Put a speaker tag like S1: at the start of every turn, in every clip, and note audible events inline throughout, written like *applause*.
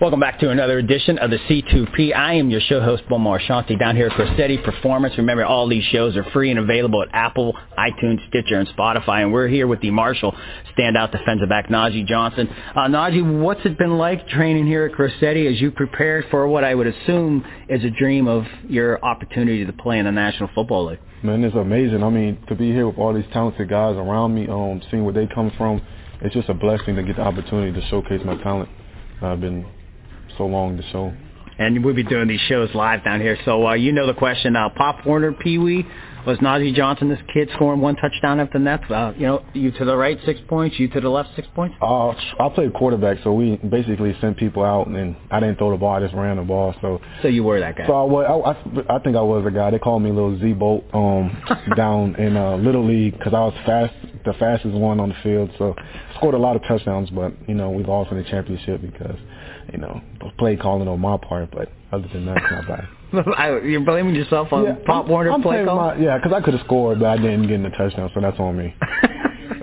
S1: Welcome back to another edition of the C2P. I am your show host, Bo Marchionte, down here at Corsetti Performance. Remember, all these shows are free and available at Apple, iTunes, Stitcher, and Spotify. And we're here with the Marshall standout defensive back, Nazeeh Johnson. Uh, Nazeeh, what's it been like training here at Corsetti as you prepare for what I would assume is a dream of your opportunity to play in the National Football League?
S2: Man, it's amazing. I mean, to be here with all these talented guys around me, um, seeing where they come from, it's just a blessing to get the opportunity to showcase my talent. I've been so long to show.
S1: And we'll be doing these shows live down here. So uh, you know the question. Uh, Pop Warner, Pee Wee, was Nazeeh Johnson this kid scoring one touchdown after that? Uh, you know, you to the right six points, you to the left six points.
S2: Uh, I played quarterback, so we basically sent people out, and I didn't throw the ball. I just ran the ball. So
S1: so you were that guy.
S2: So I was. I, I think I was a guy. They called me Little Z Bolt um, *laughs* down in uh, Little League because I was fast, the fastest one on the field. So scored a lot of touchdowns, but you know we lost in the championship because you know, play calling on my part, but other than that, it's not
S1: bad. *laughs* You're blaming yourself on
S2: yeah,
S1: Pop
S2: I'm,
S1: Warner
S2: I'm
S1: play call?
S2: My, yeah, because I could have scored, but I didn't get in the touchdown, so that's on me. *laughs*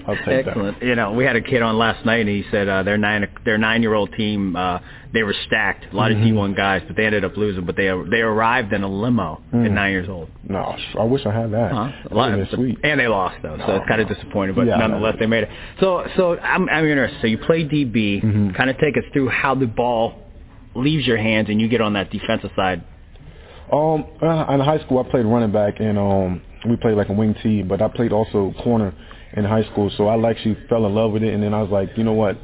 S2: I'll take
S1: Excellent.
S2: That.
S1: You know, we had a kid on last night, and he said uh, their nine their nine year old team uh, they were stacked, a lot
S2: mm-hmm.
S1: of D1 guys, but they ended up losing. But they they arrived in a limo
S2: mm.
S1: at nine years old.
S2: No, I wish I had that.
S1: Uh-huh. A lot of
S2: sweet.
S1: And they lost though, so
S2: no,
S1: it's kind of disappointing. But
S2: yeah,
S1: nonetheless, they made it. So so I'm I'm interested. So you play DB.
S2: Mm-hmm.
S1: Kind of take us through how the ball leaves your hands and you get on that defensive side.
S2: Um, uh, in high school, I played running back, and um, we played like a wing T. But I played also corner in high school, so I actually fell in love with it. And then I was like, you know what?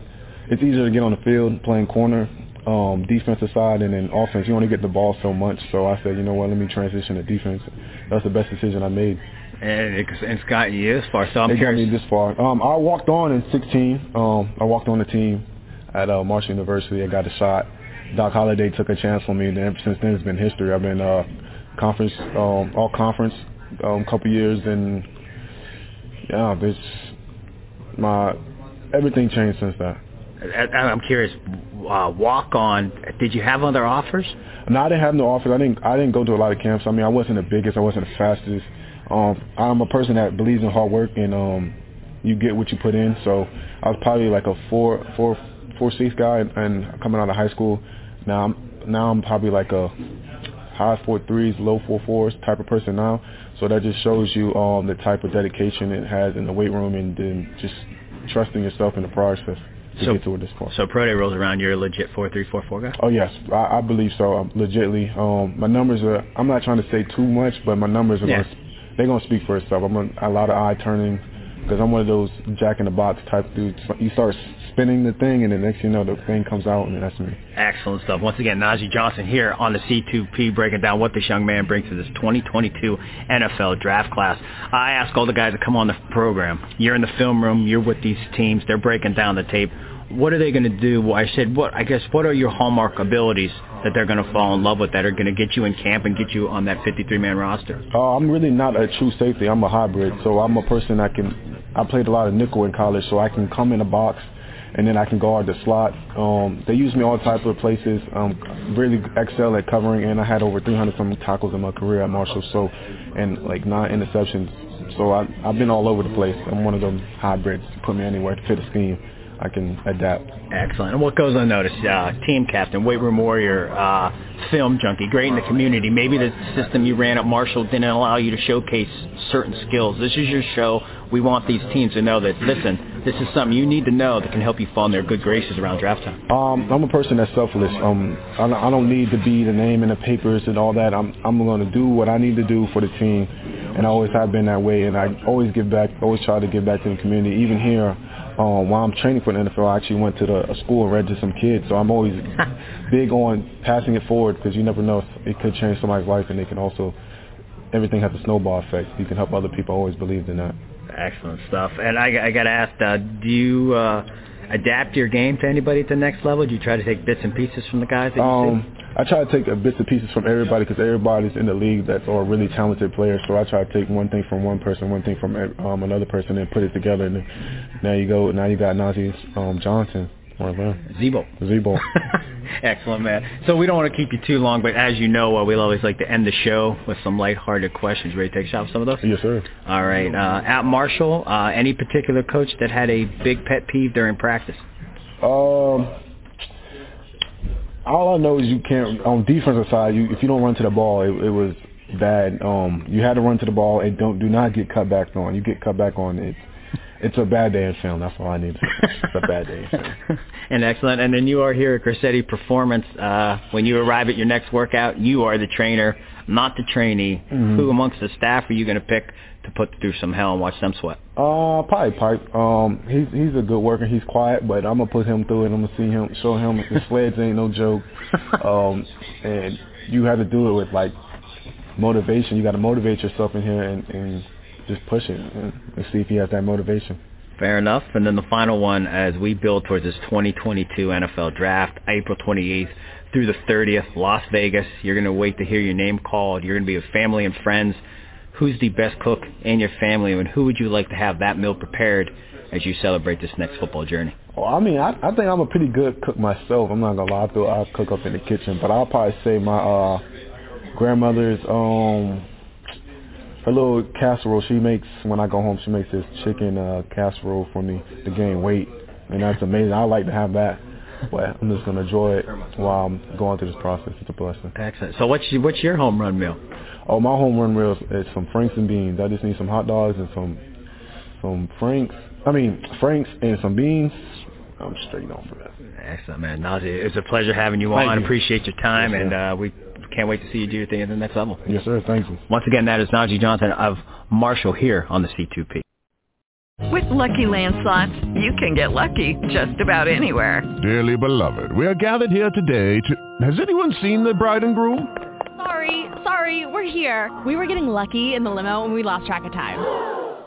S2: It's easier to get on the field playing corner, um, defensive side, and then offense. You only get the ball so much. So I said, you know what? Let me transition to defense. That's the best decision I made.
S1: And it's, it's gotten you this far. So I'm
S2: it
S1: curious.
S2: got me this far. Um, I walked on in 16. Um, I walked on the team at uh, Marshall University. I got a shot. Doc Holliday took a chance on me, and ever since then it's been history. I've been uh, conference, um, all conference, a um, couple years, and yeah, this my everything changed since that.
S1: I'm curious. Uh, walk on. Did you have other offers?
S2: No, I didn't have no offers. I didn't. I didn't go to a lot of camps. I mean, I wasn't the biggest. I wasn't the fastest. Um, I'm a person that believes in hard work, and um, you get what you put in. So I was probably like a four, four, four six guy, and, and coming out of high school. Now I'm now I'm probably like a high four threes, low four fours type of person now. So that just shows you um, the type of dedication it has in the weight room and then just trusting yourself in the process to
S1: so,
S2: get to this point.
S1: So pro day rolls around, you're a legit four three four four guy.
S2: Oh yes, I, I believe so. Um, legitly, um, my numbers are. I'm not trying to say too much, but my numbers are.
S1: Yeah.
S2: Gonna, they're gonna speak for itself. I'm a, a lot of eye turning because I'm one of those jack in the box type dudes. You start spinning the thing, and the next thing you know, the thing comes out, and that's me.
S1: Excellent stuff. Once again, Nazeeh Johnson here on the C2P breaking down what this young man brings to this 2022 NFL draft class. I ask all the guys that come on the program, you're in the film room, you're with these teams, they're breaking down the tape. What are they going to do? Well, I said, what? I guess, what are your hallmark abilities that they're going to fall in love with that are going to get you in camp and get you on that 53-man roster?
S2: Uh, I'm really not a true safety. I'm a hybrid, so I'm a person that can. I played a lot of nickel in college, so I can come in a box and then I can guard the slot. Um, they use me all types of places. Um, really excel at covering, and I had over 300 some tackles in my career at Marshall, so and like nine interceptions. So I, I've been all over the place. I'm one of them hybrids. Put me anywhere to fit a scheme. I can adapt.
S1: Excellent. And what goes unnoticed? Uh, team captain, weight room warrior, uh, film junkie, great in the community. Maybe the system you ran at Marshall didn't allow you to showcase certain skills. This is your show. We want these teams to know that, listen, this is something you need to know that can help you fall in their good graces around draft time.
S2: Um, I'm a person that's selfless. Um, I, I don't need to be the name in the papers and all that. I'm, I'm going to do what I need to do for the team, and I always have been that way. And I always give back, always try to give back to the community. Even here, um, while I'm training for the NFL, I actually went to the, a school and read to some kids. So I'm always *laughs* big on passing it forward because you never know if it could change somebody's life, and they can also everything has a snowball effect. You can help other people. I always believed in that.
S1: Excellent stuff. And I, I got to ask, uh, do you uh, adapt your game to anybody at the next level? Do you try to take bits and pieces from the guys that you
S2: um,
S1: see?
S2: I try to take a bits and pieces from everybody because everybody's in the league that's all really talented players. So I try to take one thing from one person, one thing from um, another person, and put it together. And now you go. Now you got Nazeeh um, Johnson.
S1: Zebo.
S2: Zebo. *laughs*
S1: Excellent, man. So we don't want to keep you too long, but as you know, uh, we'll always like to end the show with some lighthearted questions. Ready to take a shot with some of those?
S2: Yes, sir.
S1: All right. Uh, at Marshall, uh, any particular coach that had a big pet peeve during practice?
S2: Um, all I know is you can't on defensive side. You if you don't run to the ball, it, it was bad. Um, you had to run to the ball and don't do not get cut back on. You get cut back on, it's it's a bad day in film. That's all I need. It's a bad day in film. *laughs*
S1: and excellent. And then you are here at Corsetti Performance. Uh, when you arrive at your next workout, you are the trainer, not the trainee.
S2: Mm-hmm.
S1: Who amongst the staff are you going to pick to put through some hell and watch them sweat?
S2: Uh, probably Pipe. Um, he's he's a good worker. He's quiet, but I'm gonna put him through it. I'm gonna see him, show him the *laughs* sleds ain't no joke. Um, and you have to do it with like motivation. You got to motivate yourself in here and, and just push it and, and see if he has that motivation.
S1: Fair enough. And then the final one, as we build towards this 2022 NFL Draft, April 28th through the 30th, Las Vegas. You're going to wait to hear your name called. You're going to be with family and friends. Who's the best cook in your family, and who would you like to have that meal prepared as you celebrate this next football journey?
S2: Well, I mean, I, I think I'm a pretty good cook myself. I'm not gonna lie, I'll cook up in the kitchen, but I'll probably say my uh, grandmother's um her little casserole she makes when I go home. She makes this chicken uh, casserole for me to gain weight, and that's amazing. I like to have that, but I'm just gonna enjoy it while I'm going through this process. It's a blessing.
S1: Excellent. So what's your, what's your home run meal?
S2: Oh, my home run meal is some Franks and beans. I just need some hot dogs and some some Franks. I mean Franks and some beans. I'm straight on for that.
S1: Excellent, man. Nazeeh, it's a pleasure having you
S2: Thank
S1: on.
S2: you.
S1: Appreciate your time,
S2: Yes,
S1: and uh, we can't wait to see you do your thing at the next level.
S2: Yes, sir. Thank you.
S1: Once again, that is Nazeeh Johnson of Marshall here on the C2P.
S3: With Lucky Land slots, you can get lucky just about anywhere.
S4: Dearly beloved, we are gathered here today to... Has anyone seen the bride and groom?
S5: Sorry, sorry, we're here. We were getting lucky in the limo and we lost track of time.